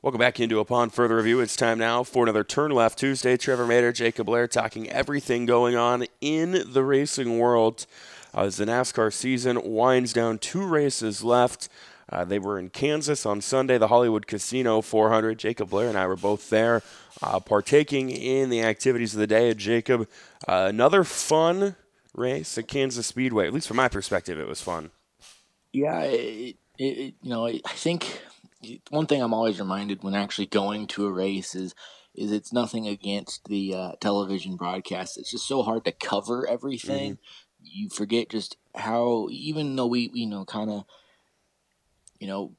Welcome back into Upon Further Review. It's time now for another Turn Left Tuesday. Trevor Mater, Jacob Blair talking everything going on in the racing world. Uh, as the NASCAR season winds down, two races left. Uh, they were in Kansas on Sunday, the Hollywood Casino 400. Jacob Blair and I were both there, uh, partaking in the activities of the day. Jacob, uh, another fun race at Kansas Speedway. At least from my perspective, it was fun. Yeah, it, it, you know, I think one thing I'm always reminded when actually going to a race is is it's nothing against the uh, television broadcast. It's just so hard to cover everything. Mm-hmm. You forget just how even though we you know kind of you know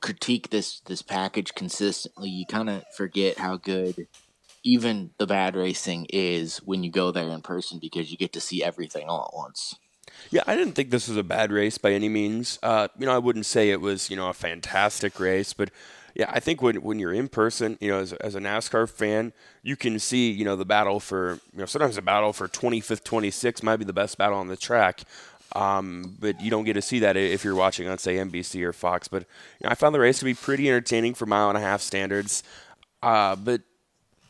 critique this this package consistently, you kind of forget how good even the bad racing is when you go there in person because you get to see everything all at once. Yeah, I didn't think this was a bad race by any means. Uh, you know, I wouldn't say it was you know a fantastic race, but yeah, I think when when you're in person, you know, as, as a NASCAR fan, you can see you know the battle for you know sometimes the battle for 25th, 26th might be the best battle on the track. Um, but you don't get to see that if you're watching on say NBC or Fox. But you know, I found the race to be pretty entertaining for mile and a half standards. Uh, but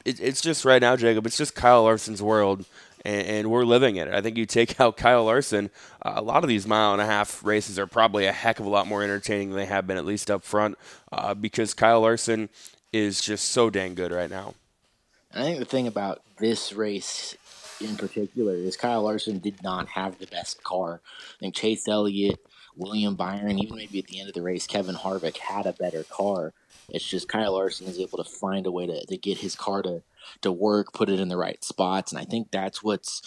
it, it's just right now, Jacob. It's just Kyle Larson's world and, and we're living it. I think you take out Kyle Larson, uh, a lot of these mile and a half races are probably a heck of a lot more entertaining than they have been, at least up front, uh, because Kyle Larson is just so dang good right now. I think the thing about this race in particular is Kyle Larson did not have the best car. I think Chase Elliott, William Byron, even maybe at the end of the race, Kevin Harvick had a better car. It's just Kyle Larson is able to find a way to, to get his car to to work, put it in the right spots, and I think that's what's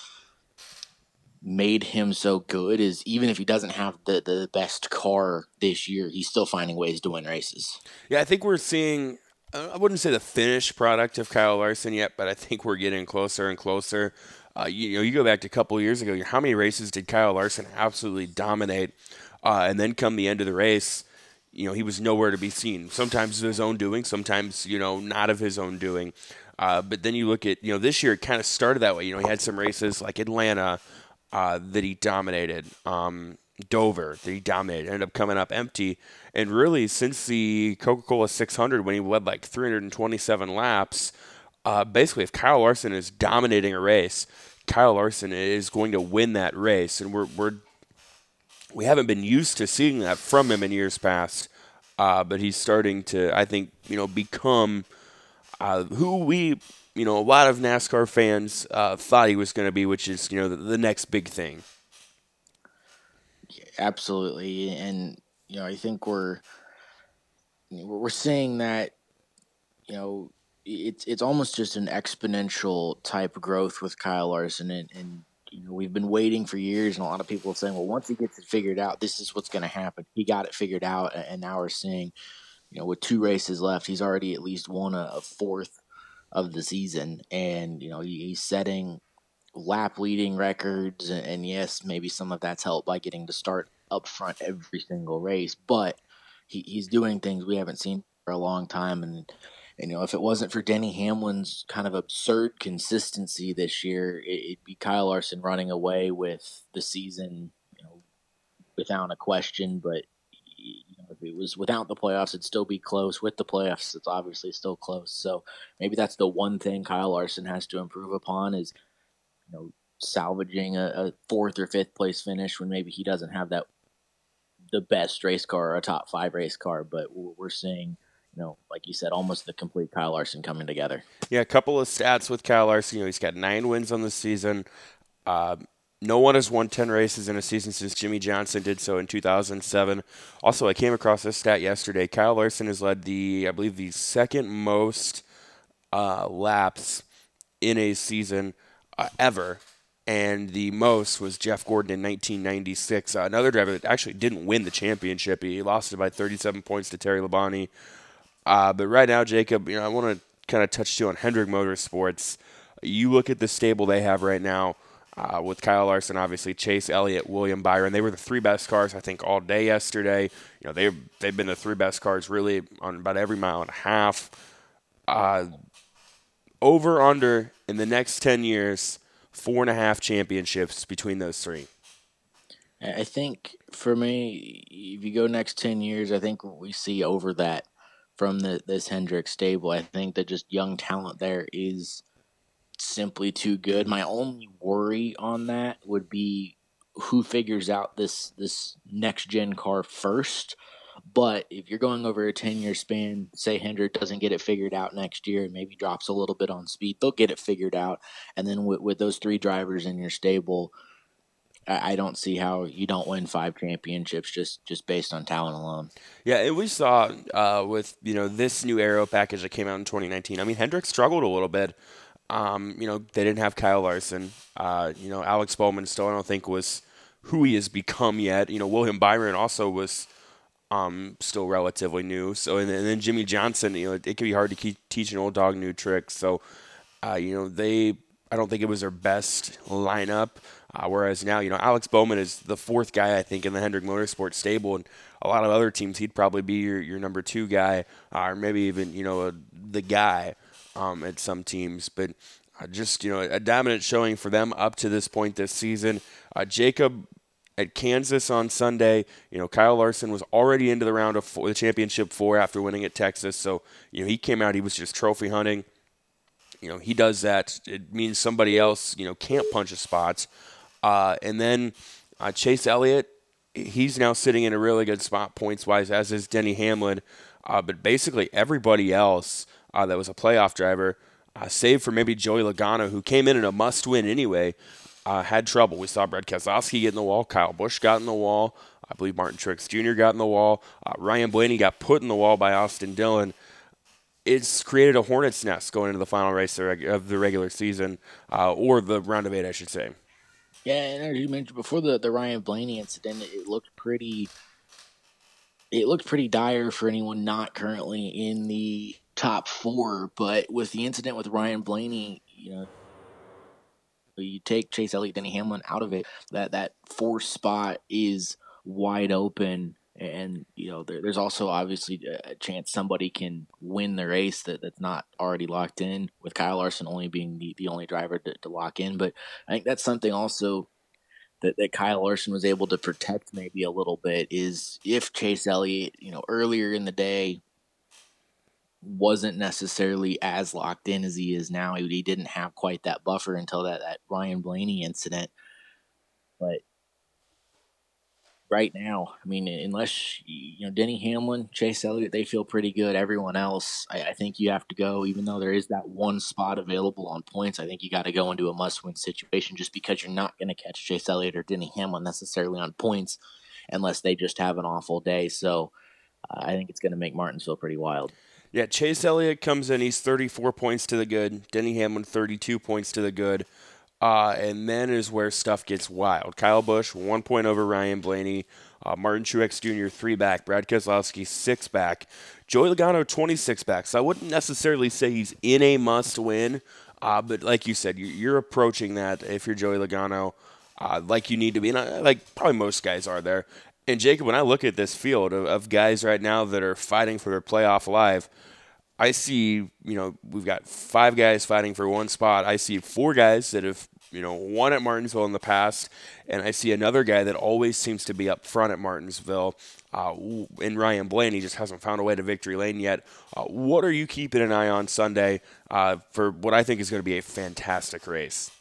made him so good is even if he doesn't have the, the best car this year, he's still finding ways to win races. Yeah, I think we're seeing I wouldn't say the finished product of Kyle Larson yet, but I think we're getting closer and closer. Uh, you, know, you go back to a couple years ago. How many races did Kyle Larson absolutely dominate? Uh, and then come the end of the race, you know, he was nowhere to be seen. Sometimes of his own doing, sometimes you know not of his own doing. Uh, but then you look at, you know, this year it kind of started that way. You know, he had some races like Atlanta uh, that he dominated, um, Dover that he dominated, ended up coming up empty. And really, since the Coca Cola 600, when he led like 327 laps, uh, basically, if Kyle Larson is dominating a race, Kyle Larson is going to win that race. And we're, we're we haven't been used to seeing that from him in years past. Uh, but he's starting to, I think, you know, become – uh, who we, you know, a lot of NASCAR fans uh, thought he was going to be, which is, you know, the, the next big thing. Yeah, absolutely, and you know, I think we're we're seeing that, you know, it's it's almost just an exponential type of growth with Kyle Larson, and, and you know, we've been waiting for years, and a lot of people are saying, well, once he gets it figured out, this is what's going to happen. He got it figured out, and now we're seeing you know, with two races left, he's already at least won a, a fourth of the season, and you know he, he's setting lap leading records, and, and, yes, maybe some of that's helped by getting to start up front every single race, but he, he's doing things we haven't seen for a long time, and. You know, if it wasn't for Denny Hamlin's kind of absurd consistency this year, it, would be Kyle Larson running away with the season, you know, without a question. But you know, if it was without the playoffs, it'd still be close. With the playoffs, it's obviously still close. So maybe that's the one thing Kyle Larson has to improve upon is, you know, salvaging a, a fourth or fifth place finish when maybe he doesn't have that the best race car or a top five race car. But we're seeing know, like you said, almost the complete Kyle Larson coming together. Yeah, a couple of stats with Kyle Larson. You know, he's got nine wins on the season. Uh, no one has won 10 races in a season since Jimmie Johnson did so in 2007. Also, I came across this stat yesterday. Kyle Larson has led the, I believe, the second most uh, laps in a season uh, ever. And the most was Jeff Gordon in 1996. Uh, another driver that actually didn't win the championship. He lost it by 37 points to Terry Labonte. Uh, but right now, Jacob, you know, I want to kind of touch you on Hendrick Motorsports. You look at the stable they have right now uh, with Kyle Larson, obviously Chase Elliott, William Byron. They were the three best cars I think all day yesterday. You know they they've been the three best cars really on about every mile and a half. Uh, over under in the next ten years, four and a half championships between those three. I think for me, if you go next ten years, I think we see over that from the, this Hendrick stable. I think that just young talent there is simply too good. My only worry on that would be who figures out this this next gen car first. But if you're going over a 10 year span, say Hendrick doesn't get it figured out next year and maybe drops a little bit on speed, they'll get it figured out. And then with, with those three drivers in your stable, I, don't see how you don't win five championships just just based on talent alone. Yeah, and we saw uh, with you know this new aero package that came out in 2019. I mean, Hendrick struggled a little bit. Um, you know, they didn't have Kyle Larson. Uh, you know, Alex Bowman still I don't think was who he has become yet. You know, William Byron also was um, still relatively new. So and, and, then Jimmie Johnson. You know, it, it can be hard to keep, teach an old dog new tricks. So, uh, you know, they I don't think it was their best lineup. Uh, whereas now, you know, Alex Bowman is the fourth guy, I think, in the Hendrick Motorsports stable. And a lot of other teams, he'd probably be your, your number two guy, uh, or maybe even, you know, a, the guy um, at some teams. But uh, just, you know, a dominant showing for them up to this point this season. Uh, Jacob at Kansas on Sunday, you know, Kyle Larson was already into the round of four, the championship four after winning at Texas. So, you know, he came out, he was just trophy hunting. You know, he does that. It means somebody else, you know, can't punch a spot. Uh, and then uh, Chase Elliott, he's now sitting in a really good spot points wise, as is Denny Hamlin. Uh, but basically, everybody else uh, that was a playoff driver, uh, save for maybe Joey Logano, who came in in a must win anyway, uh, had trouble. We saw Brad Keselowski get in the wall. Kyle Busch got in the wall. I believe Martin Truex Jr. got in the wall. Ryan Blaney got put in the wall by Austin Dillon it's created a hornet's nest going into the final race of the regular season, uh, or the round of eight, I should say. Yeah, and as you mentioned before the the Ryan Blaney incident, it looked pretty. It looked pretty dire for anyone not currently in the top four. But with the incident with Ryan Blaney, you know, you take Chase Elliott, Denny Hamlin out of it, that that four spot is wide open and you know there, there's also obviously uh, a chance somebody can win the race that, that's not already locked in with Kyle Larson only being the, the only driver to, to lock in. But I think that's something also that, that Kyle Larson was able to protect maybe a little bit is if Chase Elliott you know earlier in the day wasn't necessarily as locked in as he is now he, he didn't have quite that buffer until that, that Ryan Blaney incident. But right now. I mean, unless you know Denny Hamlin, Chase Elliott, they feel pretty good. Everyone else, I, I, think you have to go. Even though there is that one spot available on points, I think you got to go into a must-win situation just because you're not going to catch Chase Elliott or Denny Hamlin necessarily on points unless they just have an awful day. So uh, I think it's going to make Martinsville pretty wild. Yeah, Chase Elliott comes in. He's 34 points to the good. Denny Hamlin 32 points to the good. Uh, and then is where stuff gets wild. Kyle Busch, one point over Ryan Blaney. Uh, Martin Truex Jr., three back. Brad Keselowski, six back. Joey Logano, 26 back. So I wouldn't necessarily say he's in a must win. Uh, but like you said, you're approaching that if you're Joey Logano uh, like you need to be. And I, like probably most guys are there. And Jacob, when I look at this field of, of guys right now that are fighting for their playoff life, I see, you know, we've got five guys fighting for one spot. I see four guys that have, you know, won at Martinsville in the past, and I see another guy that always seems to be up front at Martinsville. Uh, and Ryan Blaney he just hasn't found a way to victory lane yet. Uh, what are you keeping an eye on Sunday uh, for what I think is going to be a fantastic race?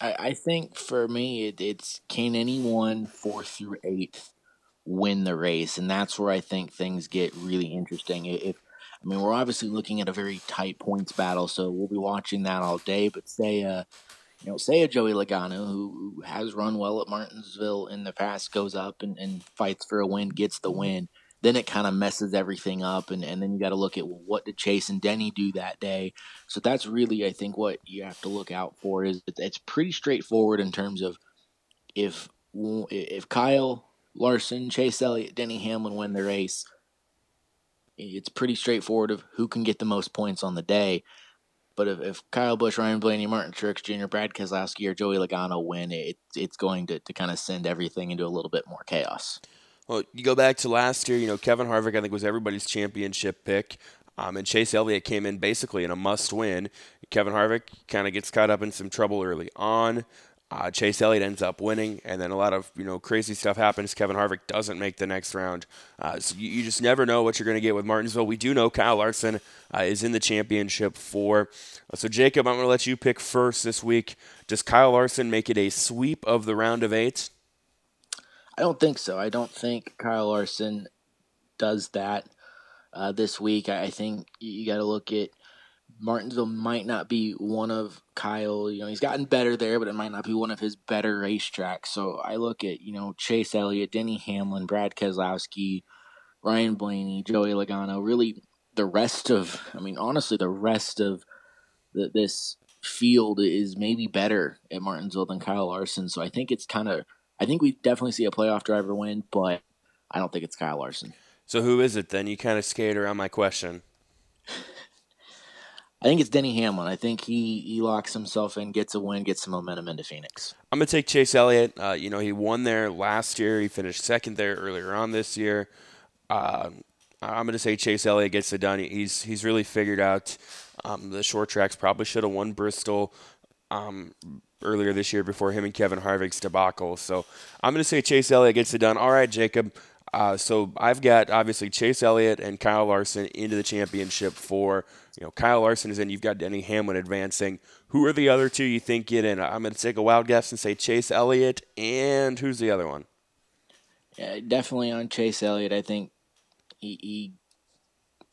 I, I think for me, it, it's can anyone fourth through eighth win the race, and that's where I think things get really interesting. If I mean, we're obviously looking at a very tight points battle, so we'll be watching that all day. But say, uh, you know, say a Joey Logano who, who has run well at Martinsville in the past goes up and, and fights for a win, gets the mm-hmm. win. Then it kind of messes everything up, and, and then you got to look at well, what did Chase and Denny do that day. So that's really, I think, what you have to look out for. Is it's pretty straightforward in terms of if if Kyle Larson, Chase Elliott, Denny Hamlin win the race it's pretty straightforward of who can get the most points on the day. But if, if Kyle Busch, Ryan Blaney, Martin Truex Jr., Brad Keselowski, or Joey Logano win, it, it's going to, to kind of send everything into a little bit more chaos. Well, you go back to last year, you know, Kevin Harvick, I think, was everybody's championship pick. Um, and Chase Elliott came in basically in a must win. Kevin Harvick kind of gets caught up in some trouble early on. Uh, Chase Elliott ends up winning, and then a lot of you know crazy stuff happens. Kevin Harvick doesn't make the next round, uh, so you, you, just never know what you're going to get with Martinsville. We do know Kyle Larson uh, is in the championship four. So Jacob, I'm going to let you pick first this week. Does Kyle Larson make it a sweep of the round of eight? I don't think so. I don't think Kyle Larson does that uh, this week. I think you got to look at Martinsville might not be one of Kyle. You know, he's gotten better there, but it might not be one of his better racetracks. So I look at you know Chase Elliott, Denny Hamlin, Brad Keselowski, Ryan Blaney, Joey Logano. Really, the rest of I mean, honestly, the rest of the, this field is maybe better at Martinsville than Kyle Larson. So I think it's kind of I think we definitely see a playoff driver win, but I don't think it's Kyle Larson. So who is it then? You kind of skate around my question. I think it's Denny Hamlin. I think he, he locks himself in, gets a win, gets some momentum into Phoenix. I'm to take Chase Elliott. Uh, you know, he won there last year. He finished second there earlier on this year. Uh, I'm to say Chase Elliott gets it done. He's he's really figured out um, the short tracks. Probably should have won Bristol um, earlier this year before him and Kevin Harvick's debacle. So I'm to say Chase Elliott gets it done. All right, Jacob. Uh, so I've got obviously Chase Elliott and Kyle Larson into the championship four you know Kyle Larson is in. You've got Denny Hamlin advancing. Who are the other two you think get in? I'm going to take a wild guess and say Chase Elliott and who's the other one? Yeah, definitely on Chase Elliott. I think he, he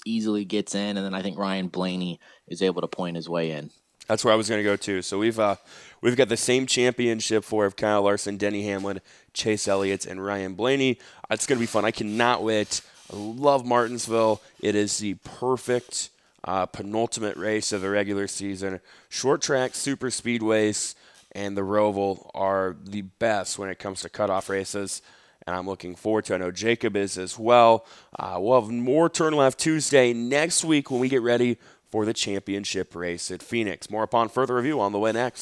easily gets in, and then I think Ryan Blaney is able to point his way in. That's where I was going to go too. So we've uh, we've got the same championship four of Kyle Larson, Denny Hamlin, Chase Elliott, and Ryan Blaney. It's going to be fun. I cannot wait. I love Martinsville. It is the perfect uh, penultimate race of the regular season. Short track, super speedways, and the Roval are the best when it comes to cutoff races. And I'm looking forward to. I know Jacob is as well. Uh, we'll have more Turn Left Tuesday next week when we get ready for the championship race at Phoenix. More upon further review on the way next.